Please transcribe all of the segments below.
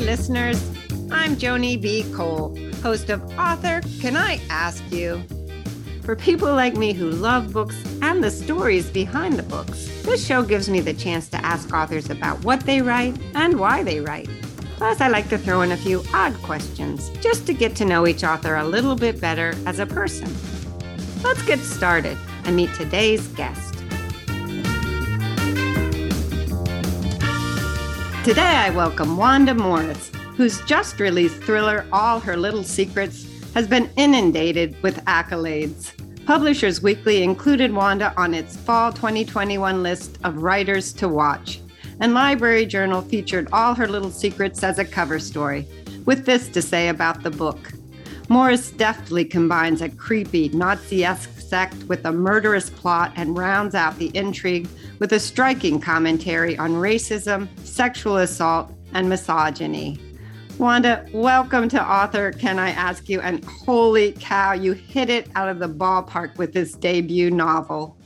Listeners. I'm Joni B. Cole, host of Author Can I Ask You? For people like me who love books and the stories behind the books, this show gives me the chance to ask authors about what they write and why they write. Plus, I like to throw in a few odd questions just to get to know each author a little bit better as a person. Let's get started and meet today's guest. Today, I welcome Wanda Morris, whose just released thriller, All Her Little Secrets, has been inundated with accolades. Publishers Weekly included Wanda on its fall 2021 list of writers to watch, and Library Journal featured All Her Little Secrets as a cover story, with this to say about the book. Morris deftly combines a creepy, Nazi esque sect with a murderous plot and rounds out the intrigue with a striking commentary on racism, sexual assault, and misogyny. Wanda, welcome to Author Can I Ask You? And holy cow, you hit it out of the ballpark with this debut novel.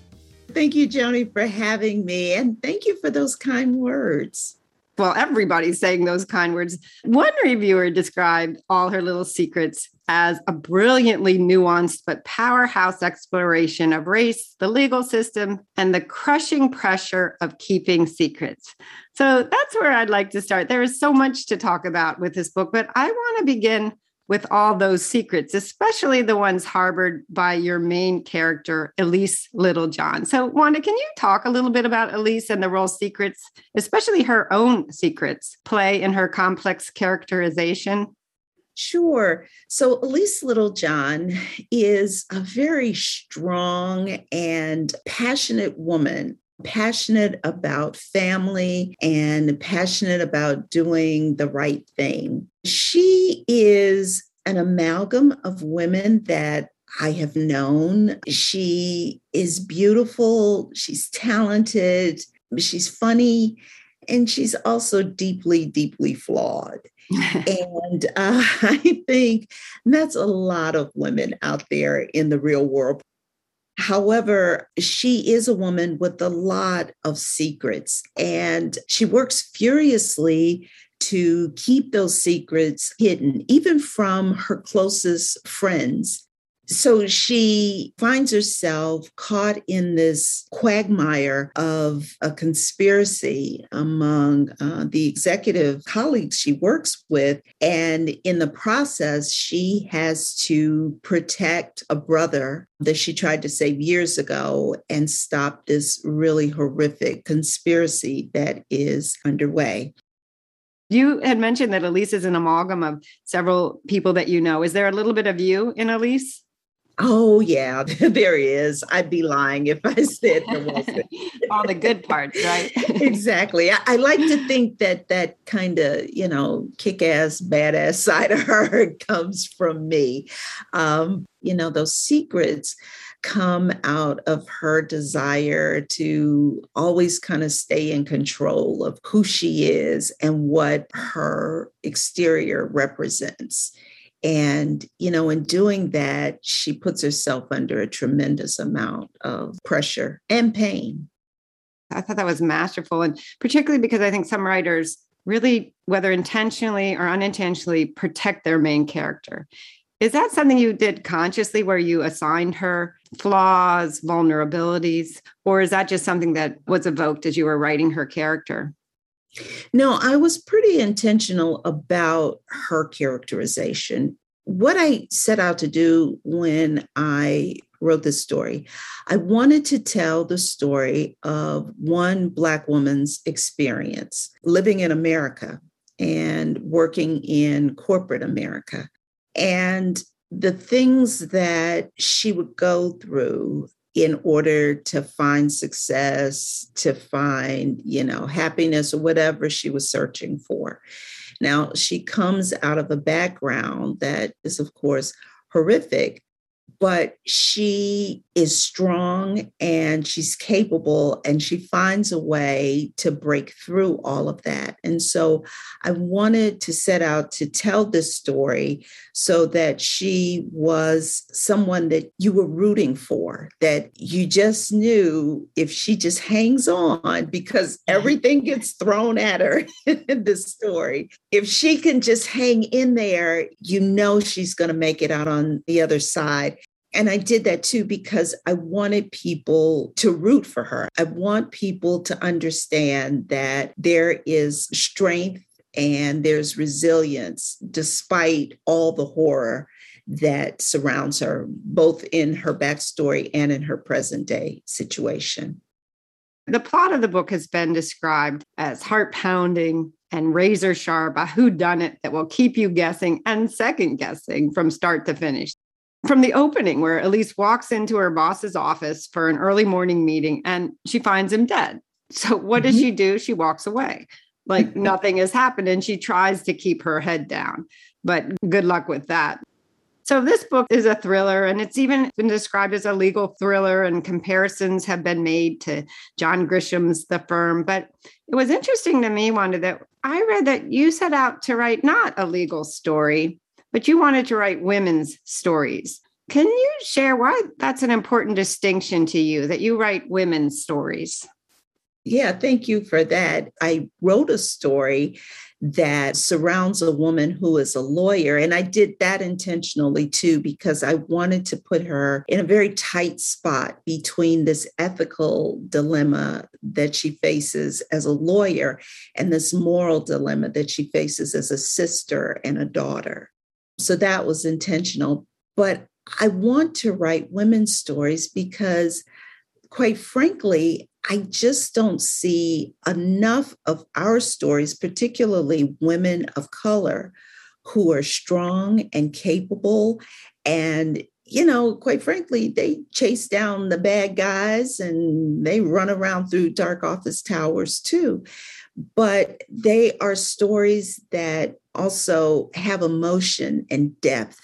Thank you, Joni, for having me. And thank you for those kind words well, everybody's saying those kind words. One reviewer described all her little secrets as a brilliantly nuanced but powerhouse exploration of race, the legal system, and the crushing pressure of keeping secrets. So that's where I'd like to start. There is so much to talk about with this book, but I want to begin with all those secrets, especially the ones harbored by your main character, Elise Littlejohn. So, Wanda, can you talk a little bit about Elise and the role secrets, especially her own secrets, play in her complex characterization? Sure. So Elise Littlejohn is a very strong and passionate woman passionate about family and passionate about doing the right thing. She is an amalgam of women that I have known. She is beautiful, she's talented, she's funny, and she's also deeply, deeply flawed. and uh, I think that's a lot of women out there in the real world. However, she is a woman with a lot of secrets and she works furiously to keep those secrets hidden, even from her closest friends. So she finds herself caught in this quagmire of a conspiracy among uh, the executive colleagues she works with. And in the process, she has to protect a brother that she tried to save years ago and stop this really horrific conspiracy that is underway. You had mentioned that Elise is an amalgam of several people that you know. Is there a little bit of you in Elise? Oh yeah, there is. I'd be lying if I said there wasn't. All the good parts, right? exactly. I, I, like to think that that kind of you know kick-ass, badass side of her comes from me. Um, you know those secrets come out of her desire to always kind of stay in control of who she is and what her exterior represents and, you know, in doing that, she puts herself under a tremendous amount of pressure and pain. I thought that was masterful. And particularly because I think some writers really, whether intentionally or unintentionally, protect their main character. Is that something you did consciously where you assigned her flaws, vulnerabilities, or is that just something that was evoked as you were writing her character? No, I was pretty intentional about her characterization. What I set out to do when I wrote this story, I wanted to tell the story of one Black woman's experience living in America and working in corporate America. And the things that she would go through in order to find success, to find, you know, happiness or whatever she was searching for. Now, she comes out of a background that is, of course, horrific, but she is strong and she's capable and she finds a way to break through all of that. And so I wanted to set out to tell this story so that she was someone that you were rooting for, that you just knew if she just hangs on because everything gets thrown at her in this story. If she can just hang in there, you know she's going to make it out on the other side. And I did that too because I wanted people to root for her. I want people to understand that there is strength and there's resilience despite all the horror that surrounds her, both in her backstory and in her present day situation. The plot of the book has been described as heart pounding and razor sharp, a whodunit that will keep you guessing and second guessing from start to finish from the opening where Elise walks into her boss's office for an early morning meeting and she finds him dead. So what mm-hmm. does she do? She walks away like nothing has happened and she tries to keep her head down. But good luck with that. So this book is a thriller and it's even been described as a legal thriller and comparisons have been made to John Grisham's The Firm, but it was interesting to me Wanda that I read that you set out to write not a legal story but you wanted to write women's stories. Can you share why that's an important distinction to you that you write women's stories? Yeah, thank you for that. I wrote a story that surrounds a woman who is a lawyer. And I did that intentionally too, because I wanted to put her in a very tight spot between this ethical dilemma that she faces as a lawyer and this moral dilemma that she faces as a sister and a daughter. So that was intentional. But I want to write women's stories because, quite frankly, I just don't see enough of our stories, particularly women of color, who are strong and capable. And, you know, quite frankly, they chase down the bad guys and they run around through dark office towers too but they are stories that also have emotion and depth.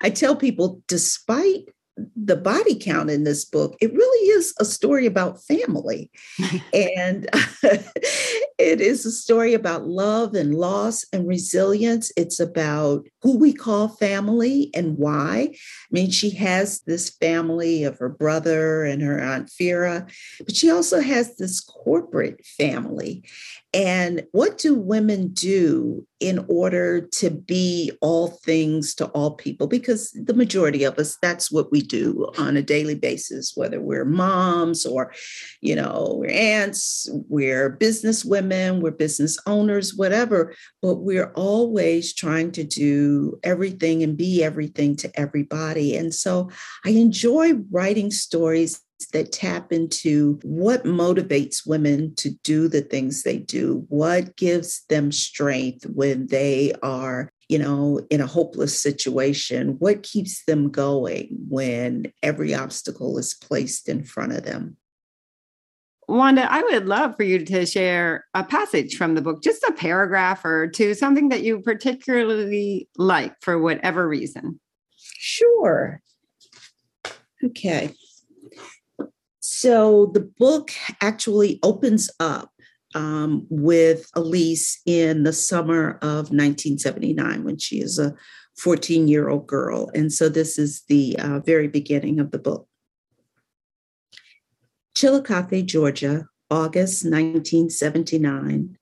I tell people, despite the body count in this book, it really is a story about family. and it is a story about love and loss and resilience. It's about who we call family and why. I mean, she has this family of her brother and her Aunt Vera, but she also has this corporate family. And what do women do in order to be all things to all people? Because the majority of us, that's what we do on a daily basis, whether we're moms or, you know, we're aunts, we're business women, we're business owners, whatever. But we're always trying to do everything and be everything to everybody. And so I enjoy writing stories that tap into what motivates women to do the things they do, what gives them strength when they are you know, in a hopeless situation? What keeps them going when every obstacle is placed in front of them? Wanda, I would love for you to share a passage from the book, just a paragraph or two, something that you particularly like for whatever reason. Sure. Okay. So the book actually opens up um, with Elise in the summer of 1979 when she is a 14 year old girl. And so this is the uh, very beginning of the book. Chillicothe, Georgia, August 1979.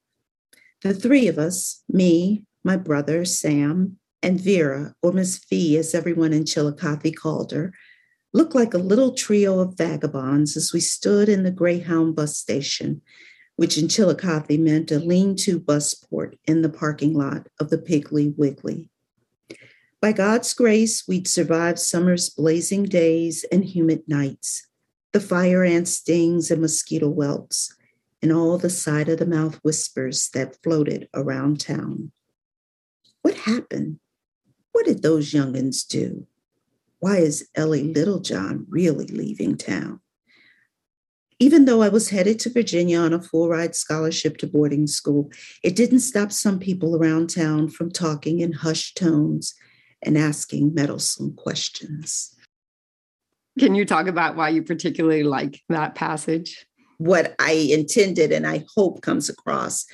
The three of us, me, my brother, Sam, and Vera, or Miss Fee, as everyone in Chillicothe called her, looked like a little trio of vagabonds as we stood in the Greyhound bus station, which in Chillicothe meant a lean to bus port in the parking lot of the Piggly Wiggly. By God's grace, we'd survived summer's blazing days and humid nights, the fire ant stings and mosquito whelps, and all the side of the mouth whispers that floated around town. What happened? What did those young'uns do? why is Ellie Littlejohn really leaving town? Even though I was headed to Virginia on a full ride scholarship to boarding school, it didn't stop some people around town from talking in hushed tones and asking meddlesome questions. Can you talk about why you particularly like that passage? What I intended and I hope comes across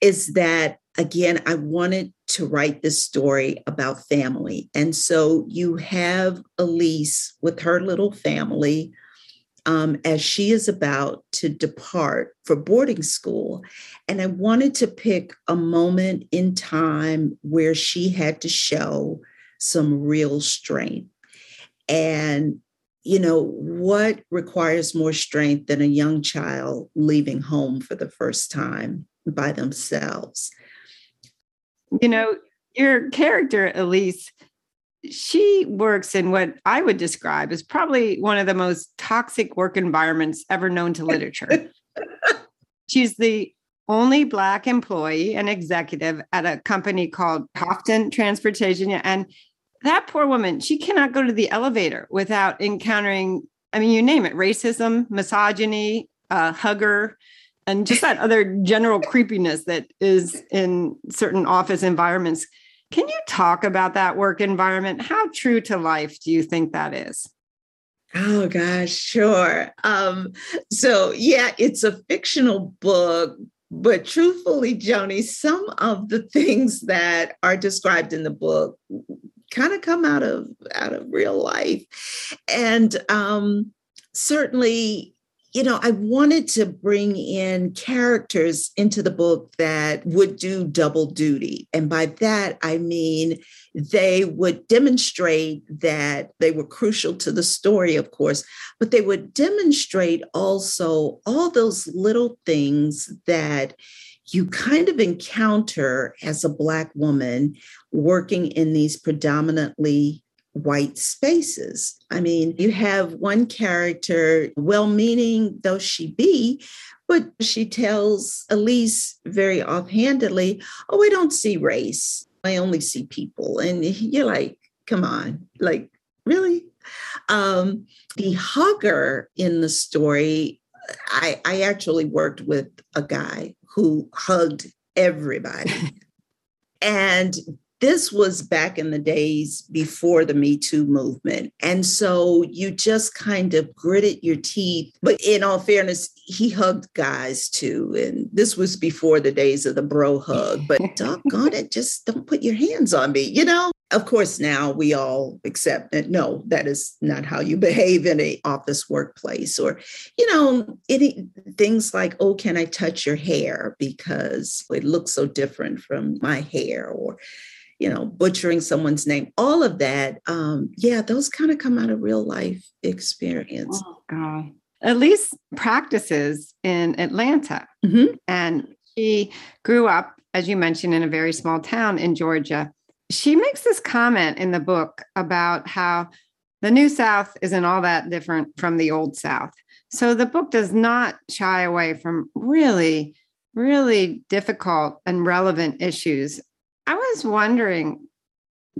is that, again, I wanted to write this story about family. And so you have Elise with her little family um, as she is about to depart for boarding school. And I wanted to pick a moment in time where she had to show some real strength. And, you know, what requires more strength than a young child leaving home for the first time by themselves? You know, your character, Elise, she works in what I would describe as probably one of the most toxic work environments ever known to literature. She's the only Black employee and executive at a company called Houghton Transportation. And that poor woman, she cannot go to the elevator without encountering, I mean, you name it racism, misogyny, uh, hugger, and just that other general creepiness that is in certain office environments. Can you talk about that work environment? How true to life do you think that is? Oh gosh, sure. Um, so yeah, it's a fictional book, but truthfully, Joni, some of the things that are described in the book kind of come out of out of real life, and um, certainly you know, I wanted to bring in characters into the book that would do double duty. And by that, I mean they would demonstrate that they were crucial to the story, of course, but they would demonstrate also all those little things that you kind of encounter as a Black woman working in these predominantly white spaces. I mean, you have one character, well meaning though she be, but she tells Elise very offhandedly, Oh, I don't see race. I only see people. And you're like, Come on, like, really? Um, the hugger in the story, I, I actually worked with a guy who hugged everybody. and this was back in the days before the Me Too movement. And so you just kind of gritted your teeth. But in all fairness, he hugged guys too. And this was before the days of the bro hug. But doggone it, just don't put your hands on me, you know? Of course, now we all accept that no, that is not how you behave in a office workplace, or you know, any things like, oh, can I touch your hair because it looks so different from my hair, or you know, butchering someone's name, all of that. Um, yeah, those kind of come out of real life experience. Oh, God. Elise practices in Atlanta, mm-hmm. and she grew up, as you mentioned, in a very small town in Georgia. She makes this comment in the book about how the New South isn't all that different from the Old South. So the book does not shy away from really, really difficult and relevant issues I was wondering,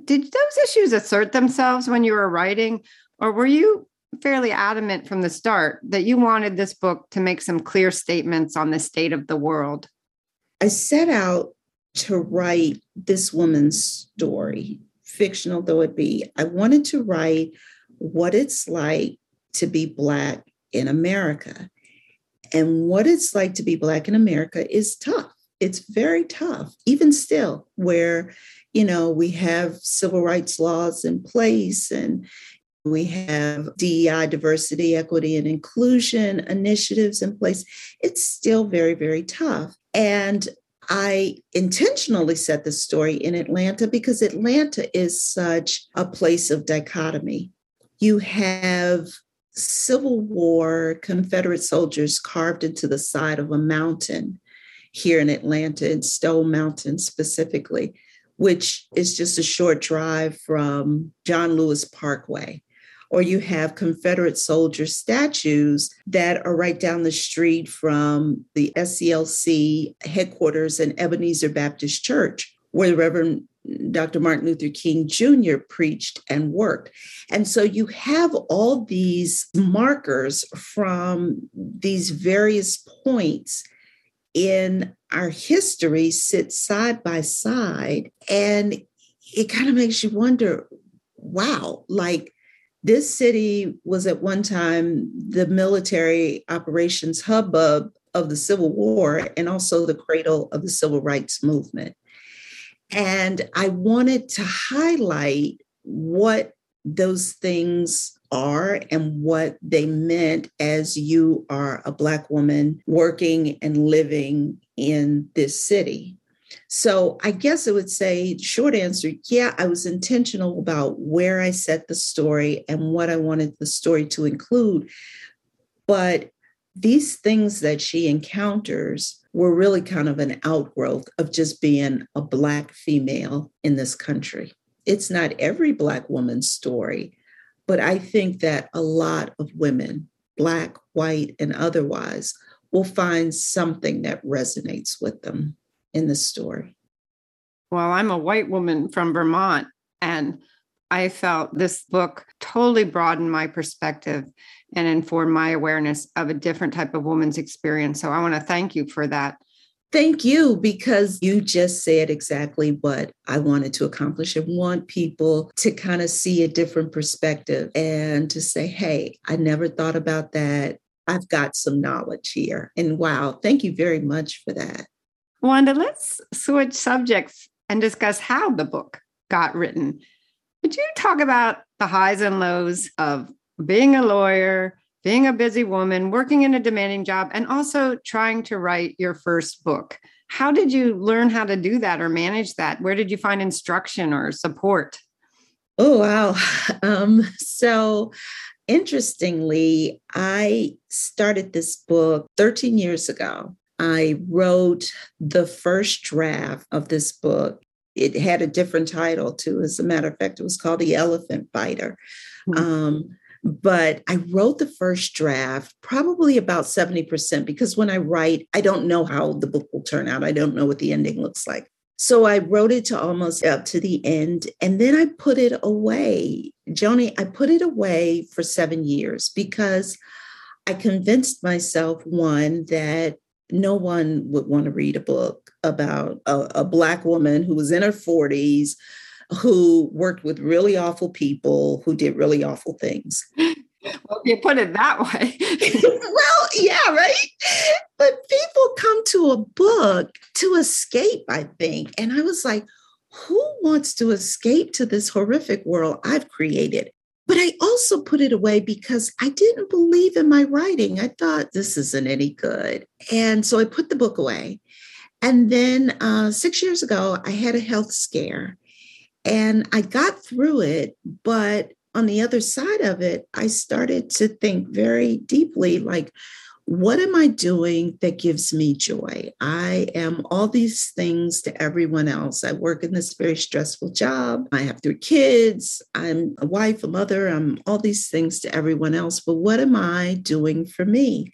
did those issues assert themselves when you were writing, or were you fairly adamant from the start that you wanted this book to make some clear statements on the state of the world? I set out to write this woman's story, fictional though it be. I wanted to write what it's like to be Black in America. And what it's like to be Black in America is tough it's very tough, even still, where, you know, we have civil rights laws in place and we have DEI, diversity, equity, and inclusion initiatives in place. It's still very, very tough. And I intentionally set the story in Atlanta because Atlanta is such a place of dichotomy. You have Civil War Confederate soldiers carved into the side of a mountain here in Atlanta, in Stone Mountain specifically, which is just a short drive from John Lewis Parkway. Or you have Confederate soldier statues that are right down the street from the SCLC headquarters and Ebenezer Baptist Church, where the Reverend Dr. Martin Luther King Jr. preached and worked. And so you have all these markers from these various points in our history sit side by side. And it kind of makes you wonder wow, like This city was at one time the military operations hubbub of the Civil War and also the cradle of the civil rights movement. And I wanted to highlight what those things are and what they meant as you are a Black woman working and living in this city. So I guess I would say, short answer, yeah, I was intentional about where I set the story and what I wanted the story to include. But these things that she encounters were really kind of an outgrowth of just being a Black female in this country. It's not every Black woman's story, but I think that a lot of women, Black, white, and otherwise, will find something that resonates with them in the story. Well, I'm a white woman from Vermont, and I felt this book totally broadened my perspective and informed my awareness of a different type of woman's experience. So I want to thank you for that. Thank you, because you just said exactly what I wanted to accomplish and want people to kind of see a different perspective and to say, hey, I never thought about that. I've got some knowledge here. And wow, thank you very much for that. Wanda, let's switch subjects and discuss how the book got written. Could you talk about the highs and lows of being a lawyer, being a busy woman, working in a demanding job, and also trying to write your first book? How did you learn how to do that or manage that? Where did you find instruction or support? Oh, wow. Um, so, interestingly, I started this book 13 years ago. I wrote the first draft of this book it had a different title too. As a matter of fact, it was called The Elephant Fighter. Mm-hmm. Um, but I wrote the first draft probably about 70% because when I write, I don't know how the book will turn out. I don't know what the ending looks like. So I wrote it to almost up to the end and then I put it away. Joni, I put it away for seven years because I convinced myself, one, that no one would want to read a book about a, a, Black woman who was in her 40s, who worked with really awful people, who did really awful things. Well, you put it that way. well, yeah, right. But people come to a book to escape, I think. And I was like, who wants to escape to this horrific world I've created? But I also put it away because I didn't believe in my writing. I thought this isn't any good. And so I put the book away. And then uh, six years ago, I had a health scare and I got through it. But on the other side of it, I started to think very deeply like, what am I doing that gives me joy? I am all these things to everyone else. I work in this very stressful job. I have three kids. I'm a wife, a mother. I'm all these things to everyone else. But what am I doing for me?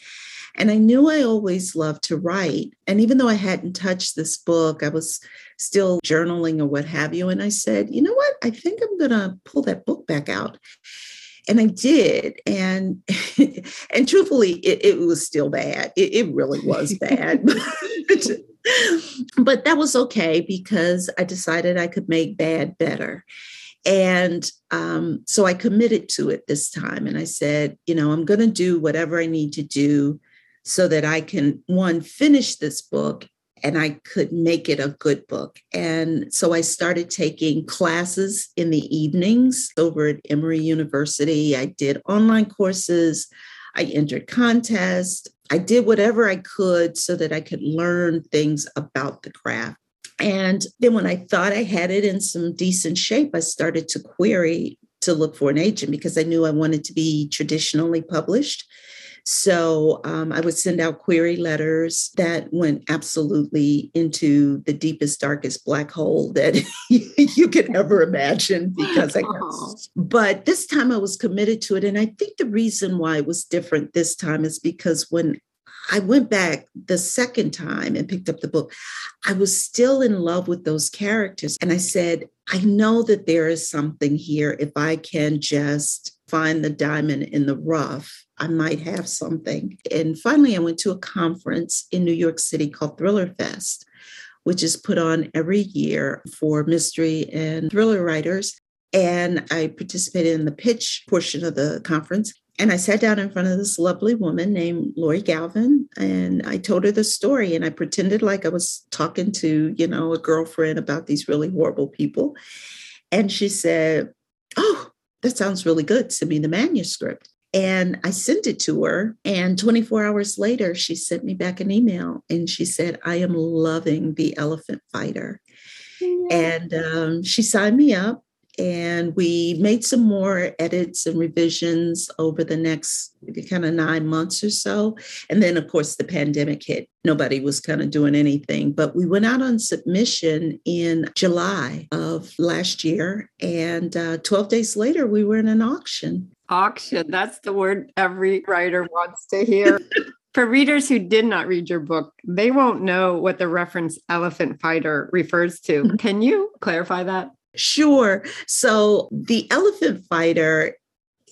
And I knew I always loved to write. And even though I hadn't touched this book, I was still journaling or what have you. And I said, you know what? I think I'm going to pull that book back out and I did, and and truthfully, it, it was still bad. It, it really was bad, but that was okay because I decided I could make bad better. And um, so I committed to it this time. And I said, you know, I'm going to do whatever I need to do so that I can, one, finish this book and I could make it a good book. And so I started taking classes in the evenings over at Emory University. I did online courses, I entered contests, I did whatever I could so that I could learn things about the craft. And then when I thought I had it in some decent shape, I started to query to look for an agent because I knew I wanted to be traditionally published. So um, I would send out query letters that went absolutely into the deepest, darkest black hole that you could ever imagine because I guess. But this time I was committed to it. And I think the reason why it was different this time is because when I went back the second time and picked up the book. I was still in love with those characters. And I said, I know that there is something here if I can just find the diamond in the rough I might have something. And finally, I went to a conference in New York City called Thriller Fest, which is put on every year for mystery and thriller writers. And I participated in the pitch portion of the conference. And I sat down in front of this lovely woman named Lori Galvin, and I told her the story. And I pretended like I was talking to, you know, a girlfriend about these really horrible people. And she said, Oh, that sounds really good. Send me the manuscript. And I sent it to her. And 24 hours later, she sent me back an email and she said, I am loving The Elephant Fighter. Yeah. And um, she signed me up and we made some more edits and revisions over the next kind of nine months or so. And then of course the pandemic hit. Nobody was kind of doing anything. But we went out on submission in july of last year. And uh, 12 days later we were in an auction. Auction. That's the word every writer wants to hear. For readers who did not read your book, they won't know what the reference elephant fighter refers to. Mm-hmm. Can you clarify that? Sure. So The Elephant Fighter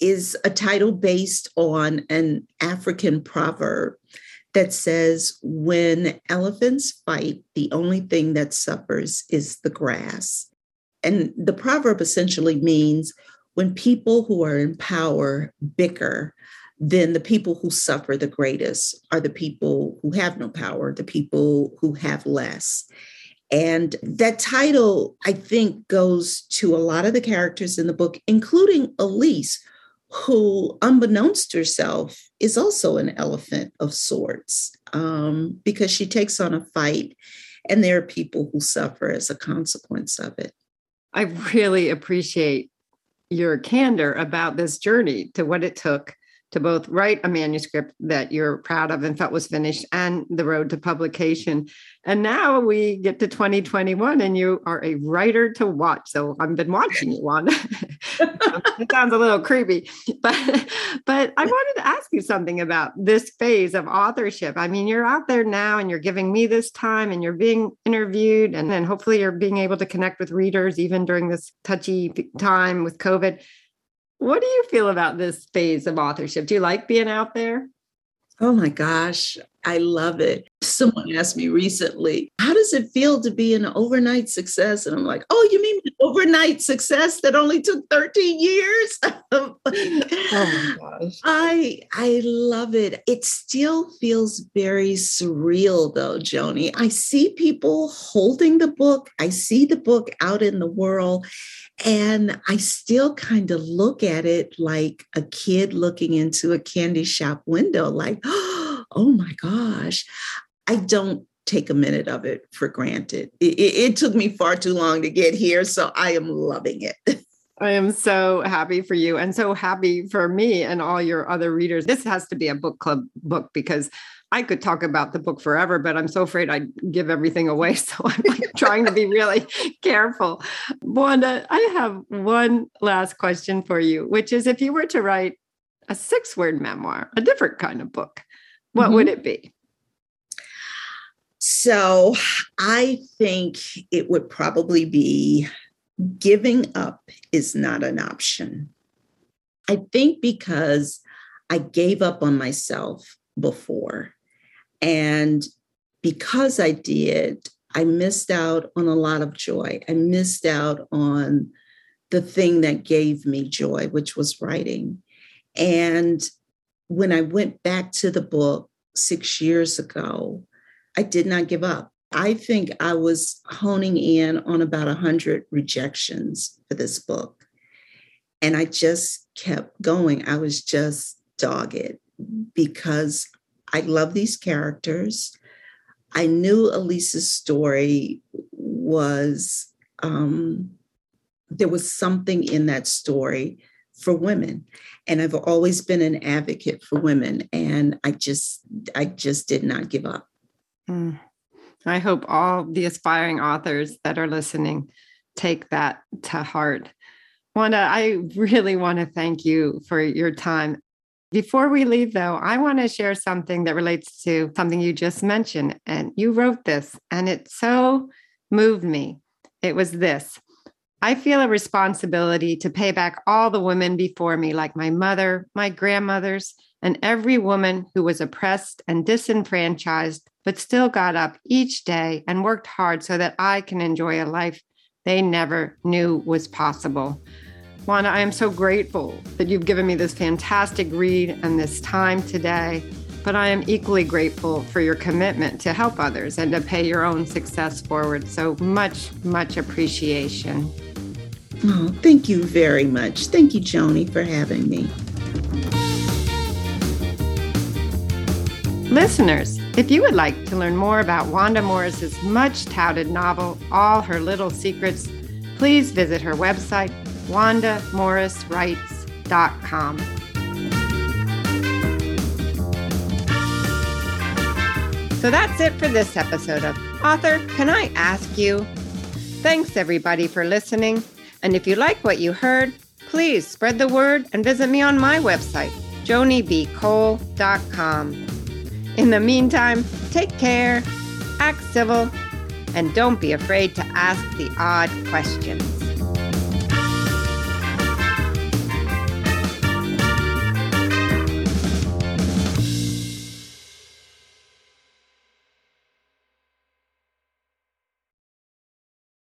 is a title based on an African proverb that says, When elephants fight, the only thing that suffers is the grass. And the proverb essentially means when people who are in power bicker, then the people who suffer the greatest are the people who have no power, the people who have less. And that title, I think, goes to a lot of the characters in the book, including Elise, who, unbeknownst to herself, is also an elephant of sorts um, because she takes on a fight, and there are people who suffer as a consequence of it. I really appreciate your candor about this journey to what it took to both write a manuscript that you're proud of and felt was finished and the road to publication. And now we get to 2021 and you are a writer to watch. So I've been watching you, Wanda. it sounds a little creepy, but but I wanted to ask you something about this phase of authorship. I mean, you're out there now and you're giving me this time and you're being interviewed and then hopefully you're being able to connect with readers even during this touchy time with COVID what do you feel about this phase of authorship? Do you like being out there? Oh my gosh, I love it. Someone asked me recently, how does it feel to be an overnight success? And I'm like, oh, you mean overnight success that only took 13 years? oh my gosh. I I love it. It still feels very surreal though, Joni. I see people holding the book. I see the book out in the world. And I still kind of look at it like a kid looking into a candy shop window, like, oh my gosh. I don't take a minute of it for granted. It, it, it, took me far too long to get here, so I am loving it. I am so happy for you and so happy for me and all your other readers. This has to be a book club book because I could talk about the book forever, but I'm so afraid I'd give everything away. So I'm like trying to be really careful. Wanda, I have one last question for you, which is if you were to write a six word memoir, a different kind of book, what mm-hmm. would it be? So I think it would probably be giving up is not an option. I think because I gave up on myself before. And because I did, I missed out on a lot of joy. I missed out on the thing that gave me joy, which was writing. And when I went back to the book six years ago, I did not give up. I think I was honing in on about 100 rejections for this book. And I just kept going. I was just dogged because I love these characters. I knew Elise's story was, um, there was something in that story for women and i've always been an advocate for women and i just i just did not give up Mm. I hope all the aspiring authors that are listening take that to heart. Wanda, I really want to thank you for your time. Before we leave, though, I want to share something that relates to something you just mentioned. And you wrote this, and it so moved me. It was this I feel a responsibility to pay back all the women before me, like my mother, my grandmothers, and every woman who was oppressed and disenfranchised, but still got up each day and worked hard so that I can enjoy a life they never knew was possible. Wanda, I am so grateful that you've given me this fantastic read and this time today. But I am equally grateful for your commitment to help others and to pay your own success forward. So much, much appreciation. Oh, thank you very much. Thank you, Joni, for having me. Listeners, if you would like to learn more about Wanda Morris's much touted novel, All Her Little Secrets, please visit her website, wandamorriswrites.com. So that's it for this episode of Author Can I Ask You? Thanks everybody for listening. And if you like what you heard, please spread the word and visit me on my website, jonibcole.com. In the meantime, take care, act civil, and don't be afraid to ask the odd questions.